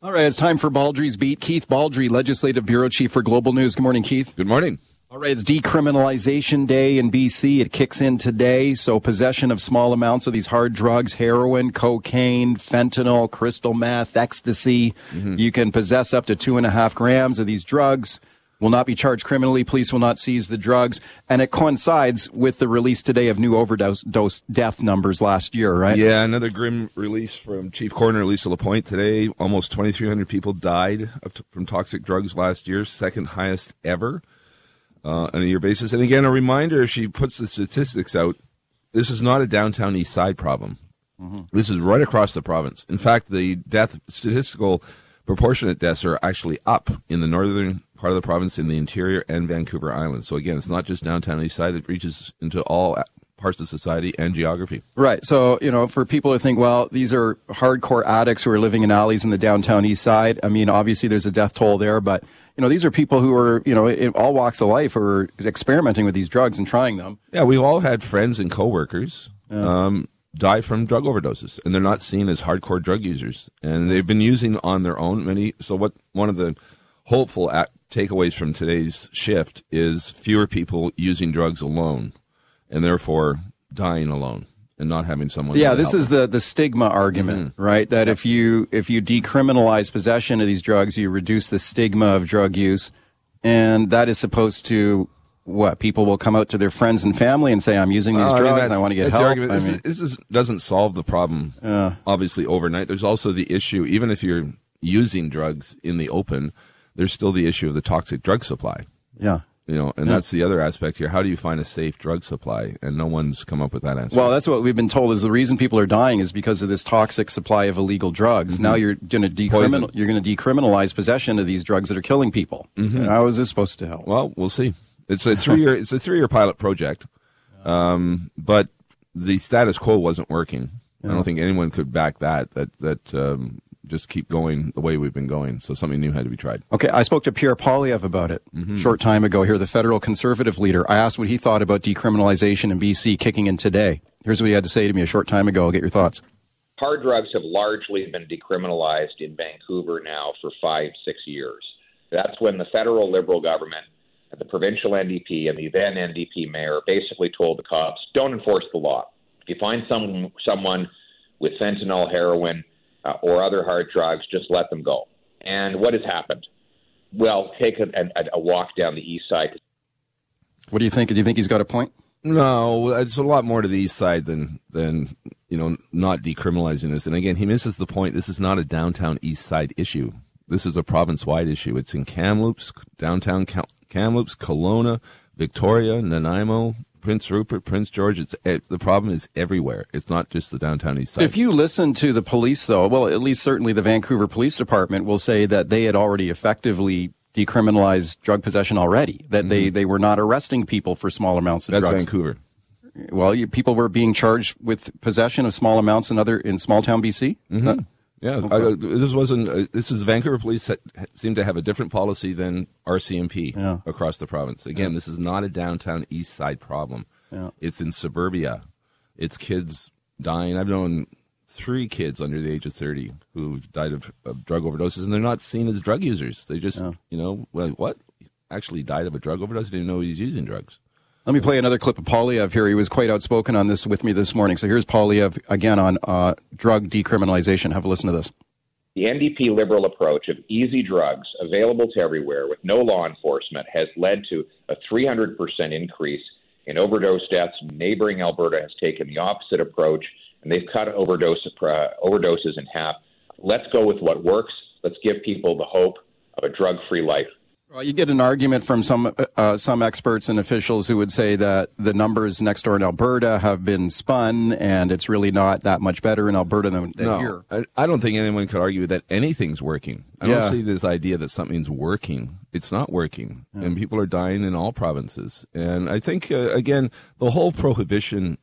All right, it's time for Baldrey's Beat. Keith Baldry, Legislative Bureau Chief for Global News. Good morning, Keith. Good morning. All right, it's decriminalization day in BC. It kicks in today. So possession of small amounts of these hard drugs, heroin, cocaine, fentanyl, crystal meth, ecstasy. Mm-hmm. You can possess up to two and a half grams of these drugs will not be charged criminally. Police will not seize the drugs. And it coincides with the release today of new overdose dose death numbers last year, right? Yeah, another grim release from Chief Coroner Lisa Lapointe today. Almost 2,300 people died t- from toxic drugs last year, second highest ever uh, on a year basis. And again, a reminder she puts the statistics out. This is not a downtown east side problem. Mm-hmm. This is right across the province. In fact, the death statistical proportionate deaths are actually up in the northern part of the province, in the interior, and Vancouver Island. So again, it's not just downtown east side; it reaches into all parts of society and geography. Right. So, you know, for people who think, well, these are hardcore addicts who are living in alleys in the downtown east side, I mean, obviously there's a death toll there, but, you know, these are people who are, you know, in all walks of life are experimenting with these drugs and trying them. Yeah, we've all had friends and coworkers. Yeah. Um, die from drug overdoses and they're not seen as hardcore drug users and they've been using on their own many so what one of the hopeful takeaways from today's shift is fewer people using drugs alone and therefore dying alone and not having someone yeah this is the the stigma argument mm-hmm. right that if you if you decriminalize possession of these drugs you reduce the stigma of drug use and that is supposed to what people will come out to their friends and family and say, "I'm using these uh, drugs I mean, and I want to get help." This, mean, this is, doesn't solve the problem, uh, obviously overnight. There's also the issue, even if you're using drugs in the open, there's still the issue of the toxic drug supply. Yeah. You know, and yeah. that's the other aspect here. How do you find a safe drug supply? And no one's come up with that answer. Well, that's what we've been told is the reason people are dying is because of this toxic supply of illegal drugs. Mm-hmm. Now you're going to decriminal, you're going to decriminalize possession of these drugs that are killing people. Mm-hmm. How is this supposed to help? Well, we'll see. It's a three year it's a three year pilot project, um, but the status quo wasn't working. Yeah. I don't think anyone could back that. That that um, just keep going the way we've been going. So something new had to be tried. Okay, I spoke to Pierre Poilievre about it mm-hmm. short time ago here, the federal conservative leader. I asked what he thought about decriminalization in BC kicking in today. Here's what he had to say to me a short time ago. I'll get your thoughts. Hard drugs have largely been decriminalized in Vancouver now for five, six years. That's when the federal Liberal government and the provincial NDP and the then NDP mayor basically told the cops, don't enforce the law. If you find some, someone with fentanyl, heroin, uh, or other hard drugs, just let them go. And what has happened? Well, take a, a, a walk down the east side. What do you think? Do you think he's got a point? No, it's a lot more to the east side than than you know not decriminalizing this. And again, he misses the point. This is not a downtown east side issue. This is a province wide issue. It's in Kamloops, downtown Kamloops, Kelowna, Victoria, Nanaimo, Prince Rupert, Prince George. It's it, the problem is everywhere. It's not just the downtown east side. If you listen to the police, though, well, at least certainly the Vancouver Police Department will say that they had already effectively decriminalized drug possession already. That mm-hmm. they they were not arresting people for small amounts of That's drugs. Vancouver. Well, you, people were being charged with possession of small amounts in other in small town BC. Mm-hmm. Yeah, okay. I, this wasn't. Uh, this is Vancouver Police that seem to have a different policy than RCMP yeah. across the province. Again, yeah. this is not a downtown east side problem. Yeah. It's in suburbia. It's kids dying. I've known three kids under the age of 30 who died of, of drug overdoses, and they're not seen as drug users. They just, you know, well, what? Actually died of a drug overdose? Didn't know he was using drugs. Let me play another clip of Poilievre here. He was quite outspoken on this with me this morning. So here's Poilievre again on uh, drug decriminalization. Have a listen to this. The NDP liberal approach of easy drugs available to everywhere with no law enforcement has led to a 300% increase in overdose deaths. Neighboring Alberta has taken the opposite approach, and they've cut overdose, uh, overdoses in half. Let's go with what works. Let's give people the hope of a drug free life. Well, you get an argument from some uh, some experts and officials who would say that the numbers next door in Alberta have been spun, and it's really not that much better in Alberta than, than no, here. I, I don't think anyone could argue that anything's working. I yeah. don't see this idea that something's working. It's not working, yeah. and people are dying in all provinces. And I think uh, again, the whole prohibition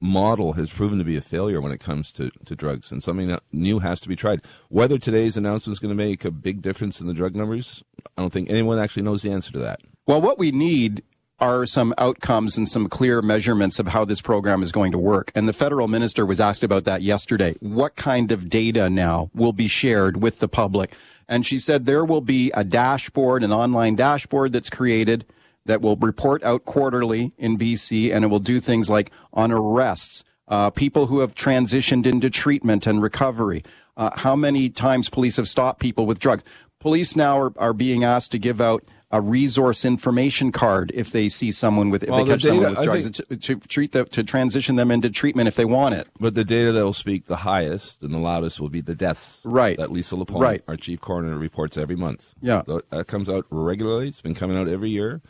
model has proven to be a failure when it comes to, to drugs, and something new has to be tried. Whether today's announcement is going to make a big difference in the drug numbers, I don't think anyone actually knows the answer to that. Well, what we need are some outcomes and some clear measurements of how this program is going to work. And the federal minister was asked about that yesterday. What kind of data now will be shared with the public? And she said there will be a dashboard, an online dashboard that's created that will report out quarterly in BC, and it will do things like on arrests, uh, people who have transitioned into treatment and recovery, uh, how many times police have stopped people with drugs. Police now are, are being asked to give out a resource information card if they see someone with if Well, they the catch someone with drugs to, to treat them to transition them into treatment if they want it. But the data that will speak the highest and the loudest will be the deaths. Right. That Lisa Lapointe, Right. our chief coroner, reports every month. Yeah. That comes out regularly. It's been coming out every year.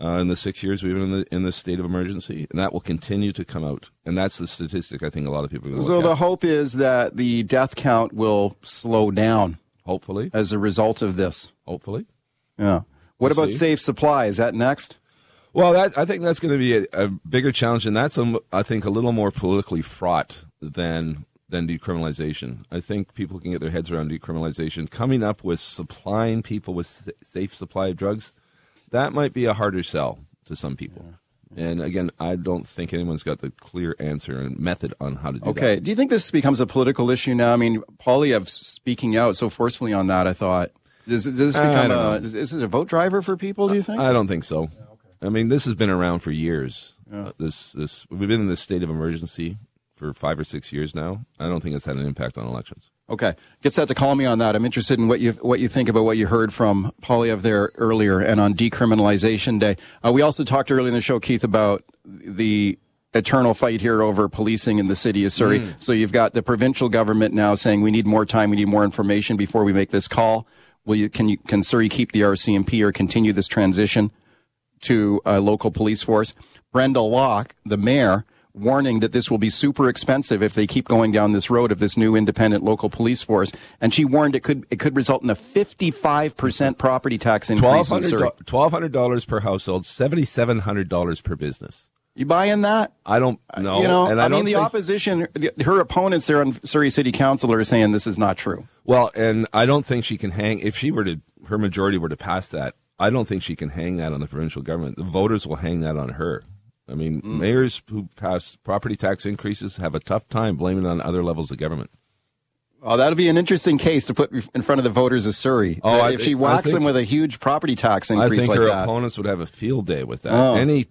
Uh, in the six years we've been in the in this state of emergency, and that will continue to come out. And that's the statistic I think a lot of people are going to So the hope is that the death count will slow down Hopefully, as a result of this. hopefully. Yeah. What We'll about see. safe supply? Is that next? Well, that, I think that's going to be a, a bigger challenge, and that's I think a little more politically fraught than than decriminalization. I think people can get their heads around decriminalization. Coming up with supplying people with sa- safe supply of drugs, that might be a harder sell to some people. And again, I don't think anyone's got the clear answer and method on how to do Okay. that. Okay. Do you think this becomes a political issue now? I mean, Poilievre speaking out so forcefully on that, I thought. Does, does this become a, is, is it a vote driver for people, do you think? I don't think so. Okay, I mean, this has been around for years. Uh, this this we've been in this state of emergency for five or six years now. I don't think it's had an impact on elections. Okay, get set to call me on that. I'm interested in what you what you think about what you heard from Poilievre there earlier and on decriminalization day. Uh, we also talked earlier in the show, Keith, about the eternal fight here over policing in the city of Surrey. So you've got the provincial government now saying we need more time, we need more information before we make this call. Will you can you can Surrey keep the RCMP or continue this transition to a local police force? Brenda Locke, the mayor, warning that this will be super expensive if they keep going down this road of this new independent local police force. And she warned it could it could result in a 55% property tax increase in Twelve hundred dollars per household, seventy seven hundred dollars per business. You buying that? I don't know. you know, and I, I, mean, the think, opposition, her opponents there on Surrey City Council are saying this is not true. Well, and I don't think she can hang. If she were to, her majority were to pass that, I don't think she can hang that on the provincial government. The voters will hang that on her. I mean, Mm. mayors who pass property tax increases have a tough time blaming it on other levels of government. Oh, that'll be an interesting case to put in front of the voters of Surrey. Oh, I if she whacks think- them with a huge property tax increase, I think like her that. opponents would have a field day with that. Oh. Any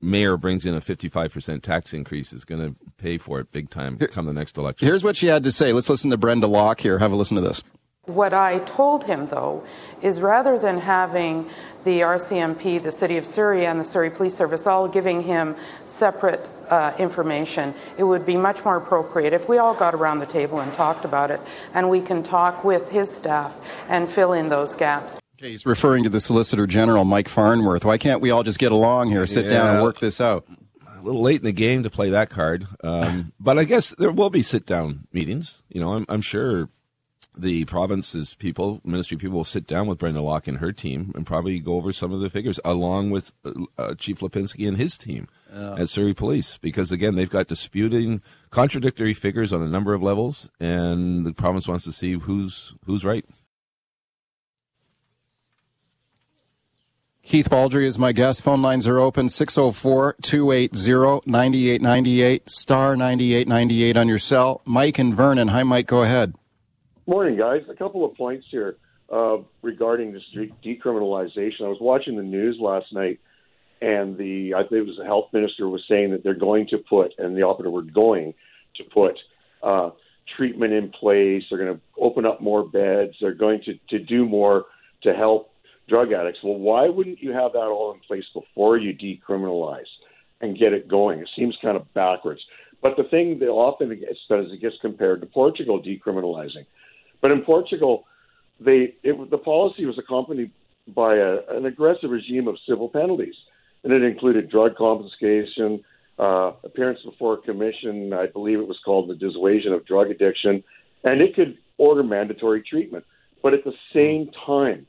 mayor brings in a 55% tax increase is going to pay for it big time come the next election. Here's what she had to say. Let's listen to Brenda Locke here. Have a listen to this. What I told him, though, is rather than having the RCMP, the City of Surrey, and the Surrey Police Service all giving him separate uh, information, it would be much more appropriate if we all got around the table and talked about it, and we can talk with his staff and fill in those gaps. Okay, he's referring to the Solicitor General, Mike Farnworth. Why can't we all just get along here, sit down, and work this out? a little late in the game to play that card. Um, but I guess there will be sit down meetings. You know, I'm, I'm sure the province's people, ministry people, will sit down with Brenda Locke and her team and probably go over some of the figures along with uh, uh, Chief Lipinski and his team at Surrey Police. Because again, they've got disputing, contradictory figures on a number of levels, and the province wants to see who's who's right. Keith Baldrey is my guest. Phone lines are open 604 280 9898, star 9898 on your cell. Mike and Vernon. Hi, Mike. Go ahead. Morning, guys. A couple of points here uh, regarding this de- decriminalization. I was watching the news last night, and the I think it was the health minister was saying that they're going to put, and the operative word going to put uh, treatment in place. They're going to open up more beds. They're going to to do more to help drug addicts. Well, why wouldn't you have that all in place before you decriminalize and get it going? It seems kind of backwards. But the thing that often gets said is it gets compared to Portugal decriminalizing. But in Portugal, they it, the policy was accompanied by a, an aggressive regime of civil penalties, and it included drug confiscation, uh, appearance before a commission. I believe it was called the dissuasion of drug addiction, and it could order mandatory treatment. But at the same time,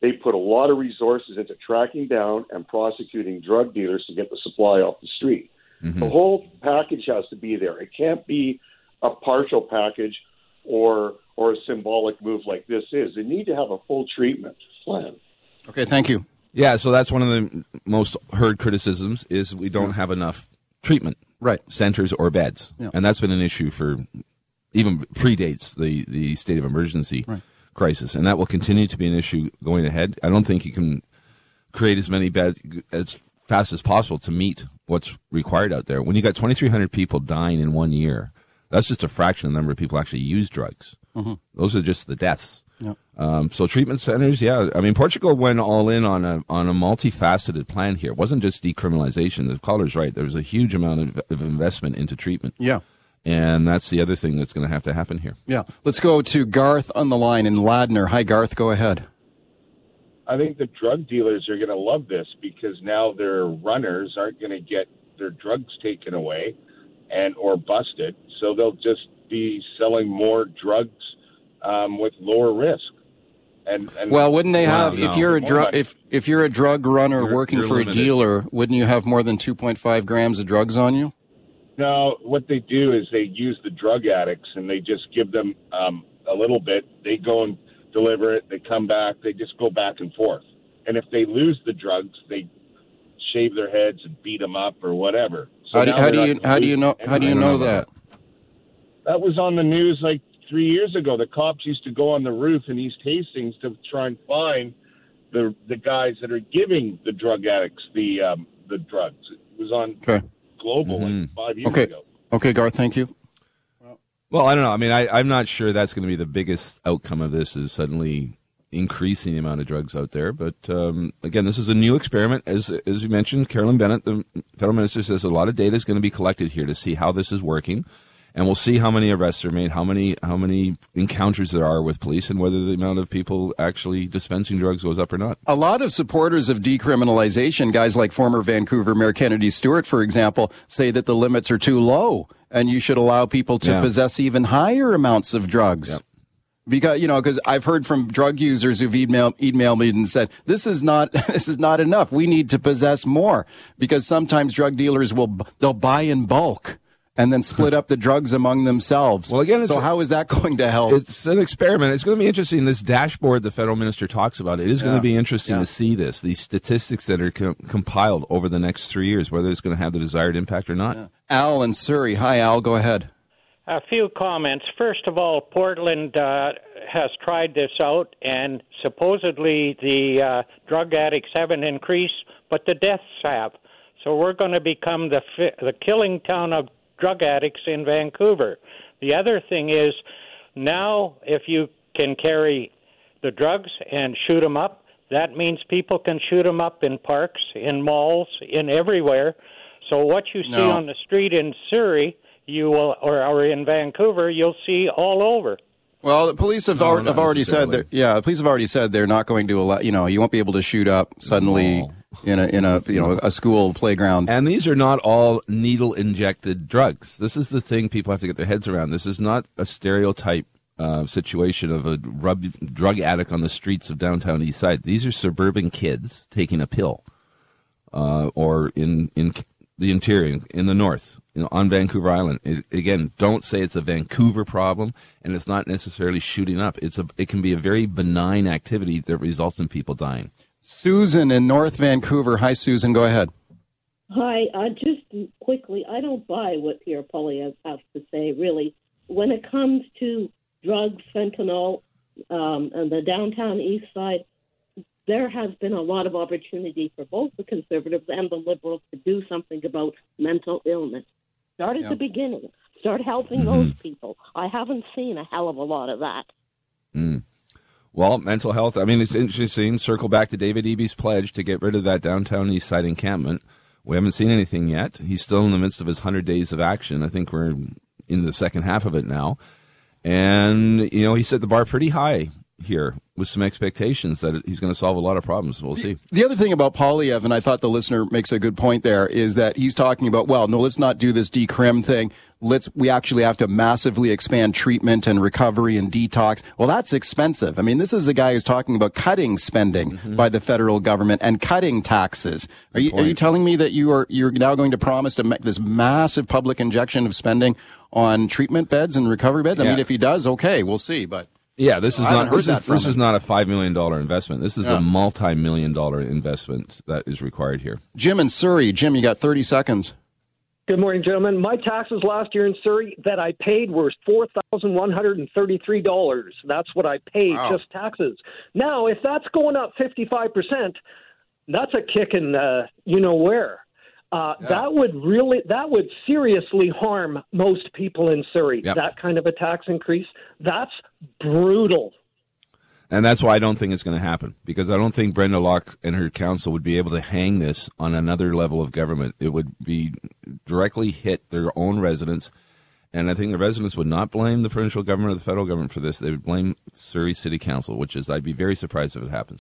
they put a lot of resources into tracking down and prosecuting drug dealers to get the supply off the street. The whole package has to be there. It can't be a partial package or or a symbolic move like this is. They need to have a full treatment plan. Okay, thank you. Yeah, so that's one of the most heard criticisms is we don't have enough treatment Right. centers or beds, Yeah. and that's been an issue for even predates the the state of emergency crisis, and that will continue to be an issue going ahead. I don't think you can create as many beds as fast as possible to meet what's required out there. When you got 2,300 people dying in one year, that's just a fraction of the number of people actually use drugs. Those are just the deaths. Yeah. Um, so treatment centers, yeah. I mean, Portugal went all in on a on a multifaceted plan here. It wasn't just decriminalization. The caller's right. There was a huge amount of, of investment into treatment, Yeah. and that's the other thing that's going to have to happen here. Yeah. Let's go to Garth on the line in Ladner. Hi, Garth. Go ahead. I think the drug dealers are going to love this because now their runners aren't going to get their drugs taken away and or busted, so they'll just be selling more drugs um, with lower risk. And, and Well, wouldn't they have no. if you're a drug if if you're a drug runner You're- working you're for limited. a dealer, wouldn't you have more than 2.5 grams of drugs on you? No, what they do is they use the drug addicts and they just give them um, a little bit. They go and deliver it. They come back. They just go back and forth. And if they lose the drugs, they shave their heads and beat them up or whatever. So How do, how do you how do you know how do you know that? That was on the news like three years ago. The cops used to go on the roof in East Hastings to try and find the the guys that are giving the drug addicts the um, the drugs. It was on Okay. global Mm-hmm. like five years Okay. ago. Okay, Garth, thank you. Well, I don't know. I mean, I, I'm not sure that's going to be the biggest outcome of this is suddenly increasing the amount of drugs out there. But um, again, this is a new experiment. As as you mentioned, Carolyn Bennett, the federal minister, says a lot of data is going to be collected here to see how this is working, and we'll see how many arrests are made, how many how many encounters there are with police, and whether the amount of people actually dispensing drugs goes up or not. A lot of supporters of decriminalization, guys like former Vancouver Mayor Kennedy Stewart, for example, say that the limits are too low and you should allow people to Yeah. possess even higher amounts of drugs. Yep. Because you know, because I've heard from drug users who've emailed, emailed me and said this is not this is not enough. We need to possess more because sometimes drug dealers will they'll buy in bulk and then split up the drugs among themselves. Well, again, it's so how is that going to help? It's an experiment. It's going to be interesting. This dashboard the federal minister talks about, it is going Yeah. to be interesting Yeah. to see this, these statistics that are com- compiled over the next three years, whether it's going to have the desired impact or not. Al in Surrey. Hi, Al. Go ahead. A few comments. First of all, Portland uh, has tried this out, and supposedly the uh, drug addicts haven't increased, but the deaths have. So we're going to become the fi- the killing town of drug addicts in Vancouver. The other thing is now if you can carry the drugs and shoot them up, that means people can shoot them up in parks, in malls, in everywhere. So what you see No. on the street in Surrey, you will, or, or in Vancouver, you'll see all over. Well, the police have, No, al- have already said necessarily. that. Yeah, the police have already said they're not going to allow. You know, you won't be able to shoot up suddenly No. in a in a you know a school playground. And these are not all needle injected drugs. This is the thing people have to get their heads around. This is not a stereotype uh, situation of a rub, drug addict on the streets of downtown East Side. These are suburban kids taking a pill, uh, or in in the interior, in the north, you know, on Vancouver Island. It, again, don't say it's a Vancouver problem, and it's not necessarily shooting up. It's a it can be a very benign activity that results in people dying. Susan in North Vancouver. Hi, Susan. Go ahead. Hi, uh, just quickly, I don't buy what Pierre Poilievre has to say, really. When it comes to drugs, fentanyl, um, and the downtown east side, there has been a lot of opportunity for both the conservatives and the liberals to do something about mental illness. Start at Yeah. the beginning. Start helping mm-hmm. those people. I haven't seen a hell of a lot of that. Mm. Well, mental health. I mean, it's interesting. Circle back to David Eby's pledge to get rid of that downtown east side encampment. We haven't seen anything yet. He's still in the midst of his 100 days of action. I think we're in the second half of it now. And, you know, he set the bar pretty high here with some expectations that he's going to solve a lot of problems. We'll see. The other thing about Poilievre, and I thought the listener makes a good point there, is that he's talking about, well, no, let's not do this decrim thing. Let's, we actually have to massively expand treatment and recovery and detox. Well, that's expensive. I mean, this is a guy who's talking about cutting spending Mm-hmm. by the federal government and cutting taxes. Are you, are you telling me that you are, you're now going to promise to make this massive public injection of spending on treatment beds and recovery beds? I Yeah. mean, if he does, okay, we'll see, but. Yeah, this is I haven't this that is from this him. is not a five million dollar investment. This is Yeah. a multi million dollar investment that is required here. Jim in Surrey. Jim, you got 30 seconds. Good morning, gentlemen. My taxes last year in Surrey that I paid were four thousand one hundred and thirty-three dollars. That's what I paid Wow. just taxes. Now, if that's going up fifty-five percent, that's a kick in uh, you know where. Uh, That would really, that would seriously harm most people in Surrey. Yep. That kind of a tax increase, that's brutal. And that's why I don't think it's going to happen because I don't think Brenda Locke and her council would be able to hang this on another level of government. It would be directly hit their own residents. And I think the residents would not blame the provincial government or the federal government for this. They would blame Surrey City Council, which is, I'd be very surprised if it happens.